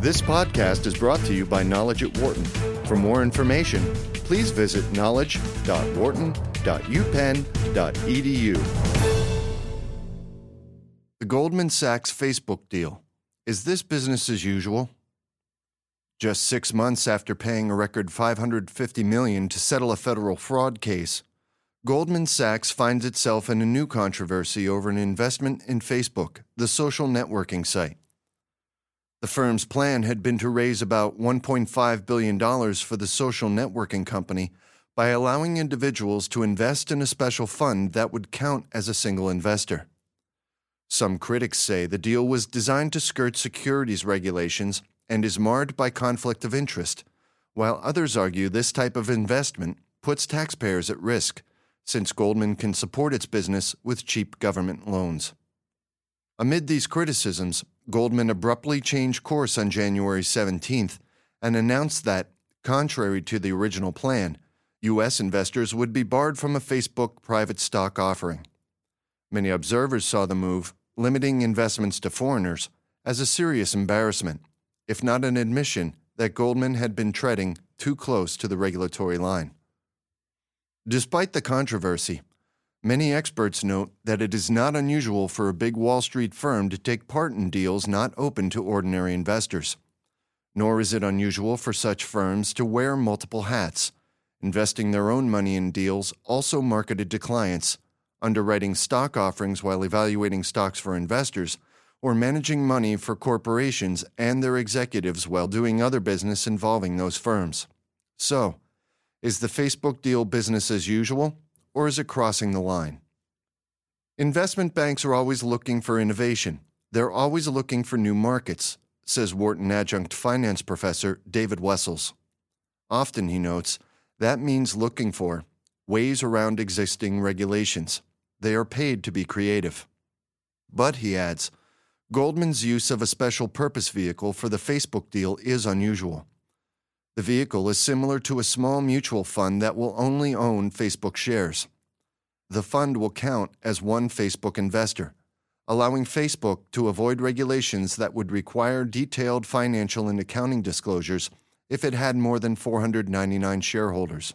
This podcast is brought to you by Knowledge at Wharton. For more information, please visit knowledge.wharton.upenn.edu. The Goldman Sachs Facebook deal. Is this business as usual? Just six months after paying a record 550 million to settle a federal fraud case, Goldman Sachs finds itself in a new controversy over an investment in Facebook, the social networking site. The firm's plan had been to raise about $1.5 billion for the social networking company by allowing individuals to invest in a special fund that would count as a single investor. Some critics say the deal was designed to skirt securities regulations and is marred by conflict of interest, while others argue this type of investment puts taxpayers at risk, since Goldman can support its business with cheap government loans. Amid these criticisms, Goldman abruptly changed course on January 17th and announced that, contrary to the original plan, U.S. investors would be barred from a Facebook private stock offering. Many observers saw the move, limiting investments to foreigners, as a serious embarrassment, if not an admission that Goldman had been treading too close to the regulatory line. Despite the controversy, Many experts note that it is not unusual for a big Wall Street firm to take part in deals not open to ordinary investors. Nor is it unusual for such firms to wear multiple hats, investing their own money in deals also marketed to clients, underwriting stock offerings while evaluating stocks for investors, or managing money for corporations and their executives while doing other business involving those firms. So, is the Facebook deal business as usual? Or is it crossing the line? Investment banks are always looking for innovation. They're always looking for new markets, says Wharton adjunct finance professor David Wessels. Often, he notes, that means looking for ways around existing regulations. They are paid to be creative. But, he adds, Goldman's use of a special purpose vehicle for the Facebook deal is unusual. The vehicle is similar to a small mutual fund that will only own Facebook shares. The fund will count as one Facebook investor, allowing Facebook to avoid regulations that would require detailed financial and accounting disclosures if it had more than 499 shareholders.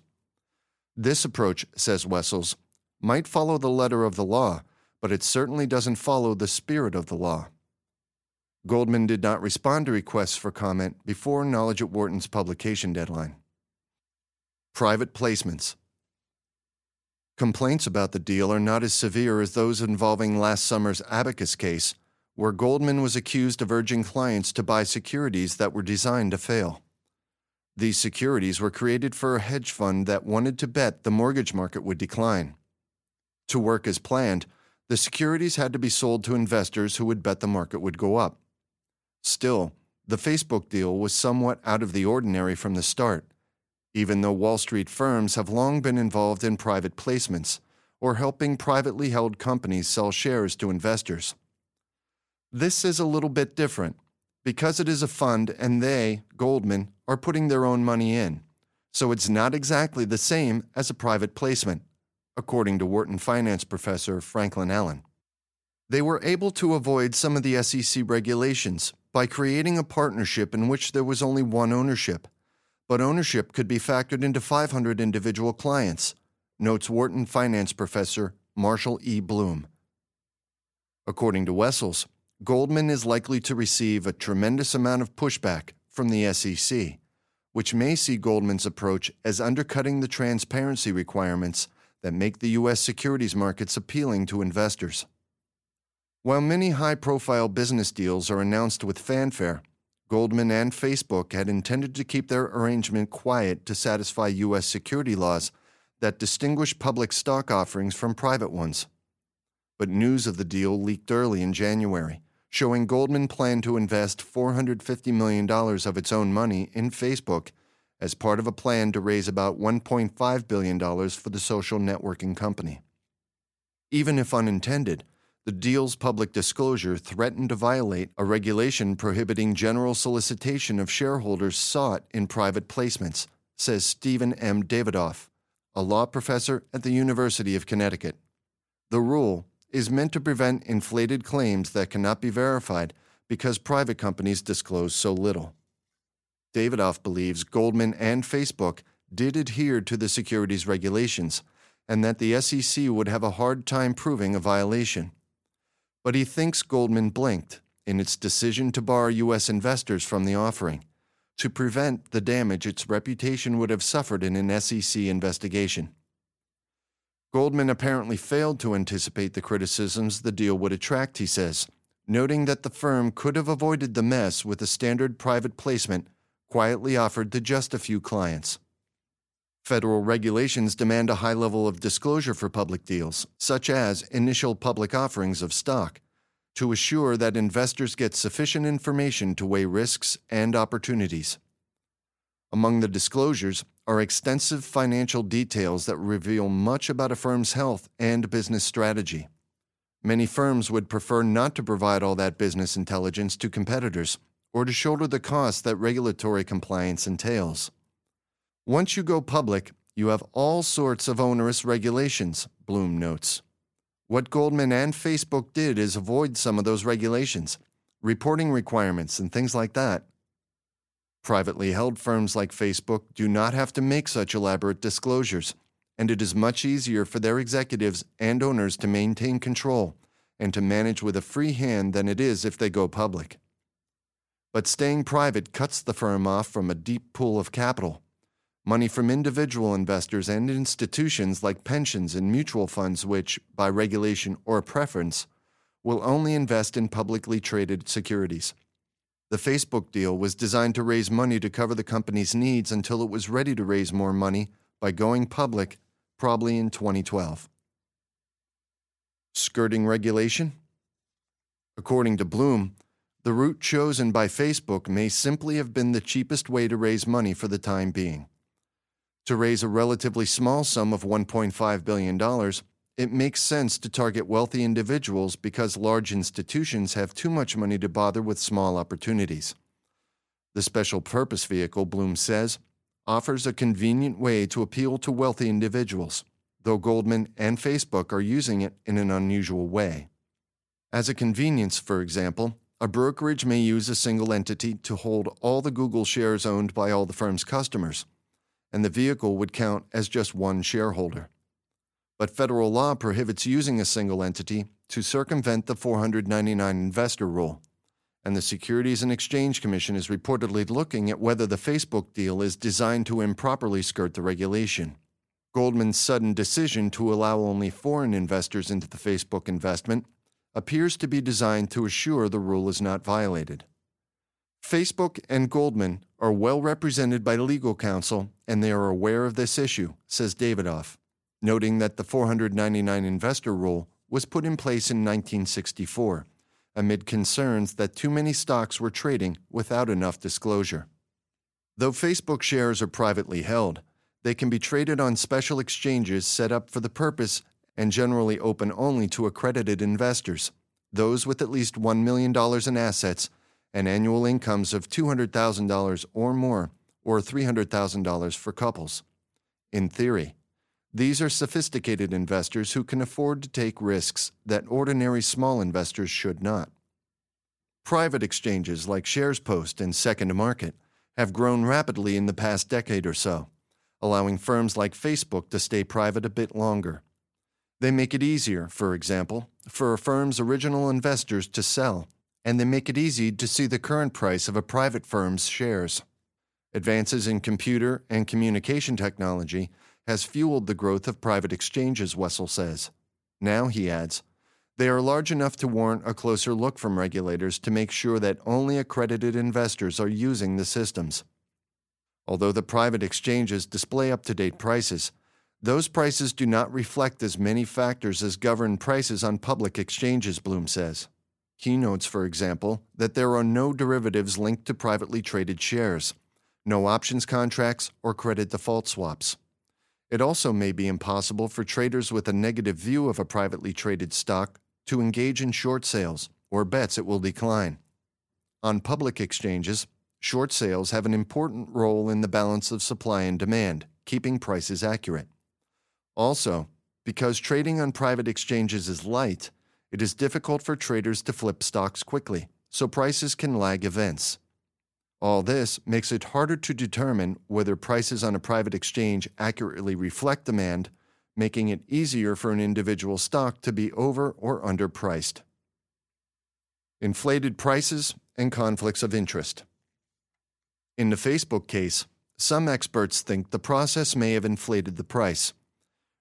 This approach, says Wessels, might follow the letter of the law, but it certainly doesn't follow the spirit of the law. Goldman did not respond to requests for comment before Knowledge at Wharton's publication deadline. Private placements. Complaints about the deal are not as severe as those involving last summer's Abacus case, where Goldman was accused of urging clients to buy securities that were designed to fail. These securities were created for a hedge fund that wanted to bet the mortgage market would decline. To work as planned, the securities had to be sold to investors who would bet the market would go up. Still, the Facebook deal was somewhat out of the ordinary from the start, even though Wall Street firms have long been involved in private placements or helping privately held companies sell shares to investors. This is a little bit different because it is a fund and they, Goldman, are putting their own money in, so it's not exactly the same as a private placement, according to Wharton finance professor Franklin Allen. They were able to avoid some of the SEC regulations by creating a partnership in which there was only one ownership, but ownership could be factored into 500 individual clients, notes Wharton finance professor Marshall E. Blume. According to Wessels, Goldman is likely to receive a tremendous amount of pushback from the SEC, which may see Goldman's approach as undercutting the transparency requirements that make the U.S. securities markets appealing to investors. While many high profile business deals are announced with fanfare, Goldman and Facebook had intended to keep their arrangement quiet to satisfy U.S. security laws that distinguish public stock offerings from private ones. But news of the deal leaked early in January, showing Goldman planned to invest $450 million of its own money in Facebook as part of a plan to raise about $1.5 billion for the social networking company. Even if unintended, the deal's public disclosure threatened to violate a regulation prohibiting general solicitation of shareholders sought in private placements, says Steven M. Davidoff, a law professor at the University of Connecticut. The rule is meant to prevent inflated claims that cannot be verified because private companies disclose so little. Davidoff believes Goldman and Facebook did adhere to the securities regulations and that the SEC would have a hard time proving a violation. But he thinks Goldman blinked in its decision to bar U.S. investors from the offering to prevent the damage its reputation would have suffered in an SEC investigation. Goldman apparently failed to anticipate the criticisms the deal would attract, he says, noting that the firm could have avoided the mess with a standard private placement quietly offered to just a few clients. Federal regulations demand a high level of disclosure for public deals, such as initial public offerings of stock, to assure that investors get sufficient information to weigh risks and opportunities. Among the disclosures are extensive financial details that reveal much about a firm's health and business strategy. Many firms would prefer not to provide all that business intelligence to competitors or to shoulder the costs that regulatory compliance entails. Once you go public, you have all sorts of onerous regulations, Blume notes. What Goldman and Facebook did is avoid some of those regulations, reporting requirements, and things like that. Privately held firms like Facebook do not have to make such elaborate disclosures, and it is much easier for their executives and owners to maintain control and to manage with a free hand than it is if they go public. But staying private cuts the firm off from a deep pool of capital money from individual investors and institutions like pensions and mutual funds, which, by regulation or preference, will only invest in publicly traded securities. The Facebook deal was designed to raise money to cover the company's needs until it was ready to raise more money by going public, probably in 2012. Skirting regulation? According to Blume, the route chosen by Facebook may simply have been the cheapest way to raise money for the time being. To raise a relatively small sum of $1.5 billion, it makes sense to target wealthy individuals because large institutions have too much money to bother with small opportunities. The special purpose vehicle, Blume says, offers a convenient way to appeal to wealthy individuals, though Goldman and Facebook are using it in an unusual way. As a convenience, for example, a brokerage may use a single entity to hold all the Google shares owned by all the firm's customers and the vehicle would count as just one shareholder. But federal law prohibits using a single entity to circumvent the 499 investor rule, and the Securities and Exchange Commission is reportedly looking at whether the Facebook deal is designed to improperly skirt the regulation. Goldman's sudden decision to allow only foreign investors into the Facebook investment appears to be designed to assure the rule is not violated. Facebook and Goldman are well represented by legal counsel and they are aware of this issue, says Davidoff, noting that the 499 investor rule was put in place in 1964 amid concerns that too many stocks were trading without enough disclosure. Though Facebook shares are privately held, they can be traded on special exchanges set up for the purpose and generally open only to accredited investors, those with at least $1 million in assets and annual incomes of $200,000 or more, or $300,000 for couples. In theory, these are sophisticated investors who can afford to take risks that ordinary small investors should not. Private exchanges like SharesPost and SecondMarket have grown rapidly in the past decade or so, allowing firms like Facebook to stay private a bit longer. They make it easier, for example, for a firm's original investors to sell and they make it easy to see the current price of a private firm's shares. Advances in computer and communication technology has fueled the growth of private exchanges, Wessel says. Now, he adds, they are large enough to warrant a closer look from regulators to make sure that only accredited investors are using the systems. Although the private exchanges display up to date prices, those prices do not reflect as many factors as govern prices on public exchanges, Blume says. He notes, for example, that there are no derivatives linked to privately traded shares, no options contracts, or credit default swaps. It also may be impossible for traders with a negative view of a privately traded stock to engage in short sales or bets it will decline. On public exchanges, short sales have an important role in the balance of supply and demand, keeping prices accurate. Also, because trading on private exchanges is light, it is difficult for traders to flip stocks quickly, so prices can lag events. All this makes it harder to determine whether prices on a private exchange accurately reflect demand, making it easier for an individual stock to be over or underpriced. Inflated prices and conflicts of interest. In the Facebook case, some experts think the process may have inflated the price.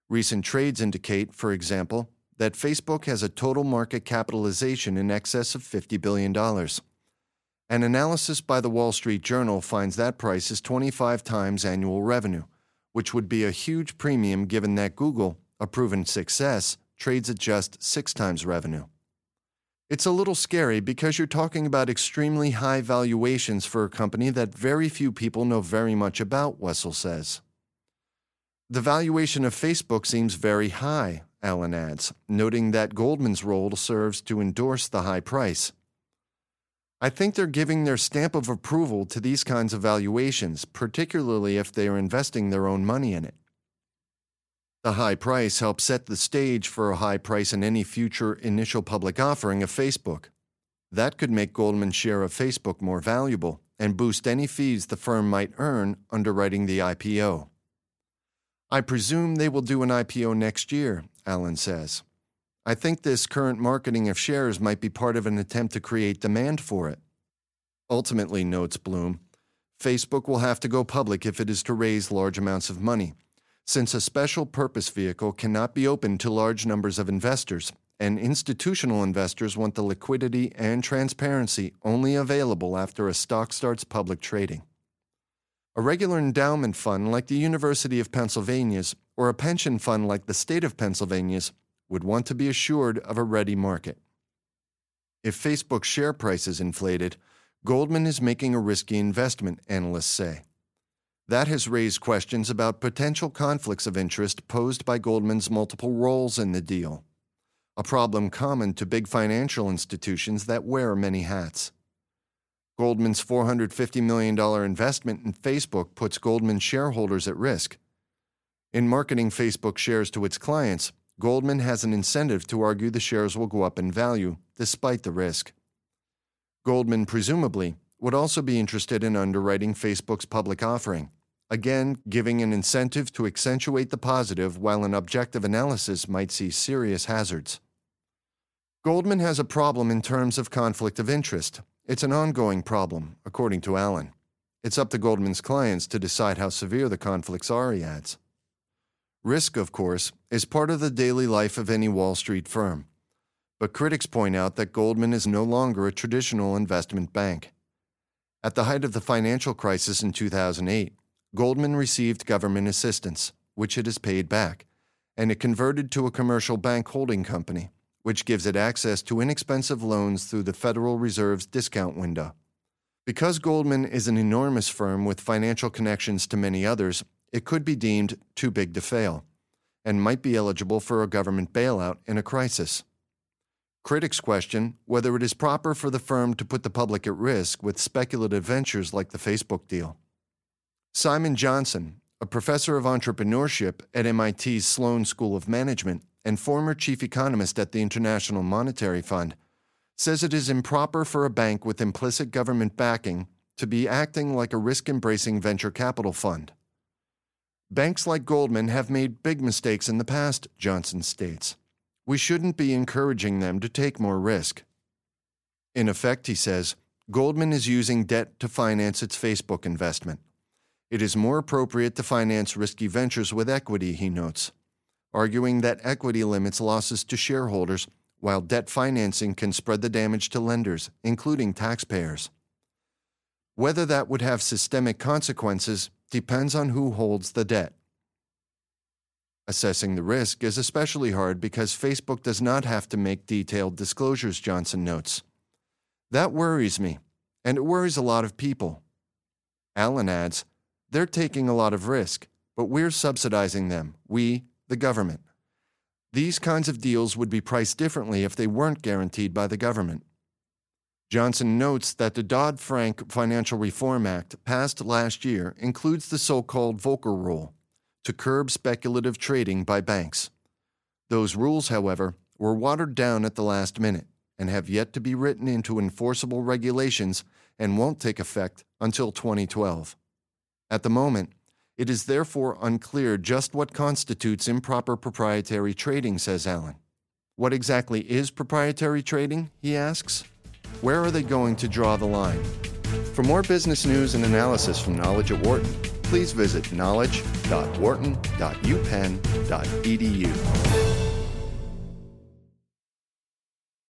Recent trades indicate, for example, that Facebook has a total market capitalization in excess of $50 billion. An analysis by the Wall Street Journal finds that price is 25 times annual revenue, which would be a huge premium given that Google, a proven success, trades at just six times revenue. It's a little scary because you're talking about extremely high valuations for a company that very few people know very much about, Wessel says. The valuation of Facebook seems very high, Allen adds, noting that Goldman's role serves to endorse the high price. I think they're giving their stamp of approval to these kinds of valuations, particularly if they are investing their own money in it. The high price helps set the stage for a high price in any future initial public offering of Facebook. That could make Goldman's share of Facebook more valuable and boost any fees the firm might earn underwriting the IPO. I presume they will do an IPO next year, Allen says. I think this current marketing of shares might be part of an attempt to create demand for it. Ultimately, notes Blume, Facebook will have to go public if it is to raise large amounts of money, since a special purpose vehicle cannot be open to large numbers of investors, and institutional investors want the liquidity and transparency only available after a stock starts public trading. A regular endowment fund like the University of Pennsylvania's or a pension fund like the State of Pennsylvania's would want to be assured of a ready market. If Facebook's share price is inflated, Goldman is making a risky investment, analysts say. That has raised questions about potential conflicts of interest posed by Goldman's multiple roles in the deal, a problem common to big financial institutions that wear many hats. Goldman's $450 million investment in Facebook puts Goldman shareholders at risk. In marketing Facebook shares to its clients, Goldman has an incentive to argue the shares will go up in value, despite the risk. Goldman, presumably, would also be interested in underwriting Facebook's public offering, again, giving an incentive to accentuate the positive while an objective analysis might see serious hazards. Goldman has a problem in terms of conflict of interest. It's an ongoing problem, according to Allen. It's up to Goldman's clients to decide how severe the conflicts are, he adds. Risk, of course, is part of the daily life of any Wall Street firm. But critics point out that Goldman is no longer a traditional investment bank. At the height of the financial crisis in 2008, Goldman received government assistance, which it has paid back, and it converted to a commercial bank holding company, which gives it access to inexpensive loans through the Federal Reserve's discount window. Because Goldman is an enormous firm with financial connections to many others, it could be deemed too big to fail and might be eligible for a government bailout in a crisis. Critics question whether it is proper for the firm to put the public at risk with speculative ventures like the Facebook deal. Simon Johnson, a professor of entrepreneurship at MIT's Sloan School of Management and former chief economist at the International Monetary Fund, says it is improper for a bank with implicit government backing to be acting like a risk embracing venture capital fund. Banks like Goldman have made big mistakes in the past, Johnson states. We shouldn't be encouraging them to take more risk. In effect, he says, Goldman is using debt to finance its Facebook investment. It is more appropriate to finance risky ventures with equity, he notes, arguing that equity limits losses to shareholders, while debt financing can spread the damage to lenders, including taxpayers. Whether that would have systemic consequences depends on who holds the debt. Assessing the risk is especially hard because Facebook does not have to make detailed disclosures, Johnson notes. That worries me, and it worries a lot of people. Allen adds, they're taking a lot of risk, but we're subsidizing them, we, the government. These kinds of deals would be priced differently if they weren't guaranteed by the government. Johnson notes that the Dodd Frank Financial Reform Act, passed last year, includes the so called Volcker Rule to curb speculative trading by banks. Those rules, however, were watered down at the last minute, and have yet to be written into enforceable regulations and won't take effect until 2012. At the moment, it is therefore unclear just what constitutes improper proprietary trading, says Allen. What exactly is proprietary trading? He asks. Where are they going to draw the line? For more business news and analysis from Knowledge at Wharton, please visit knowledge.wharton.upenn.edu.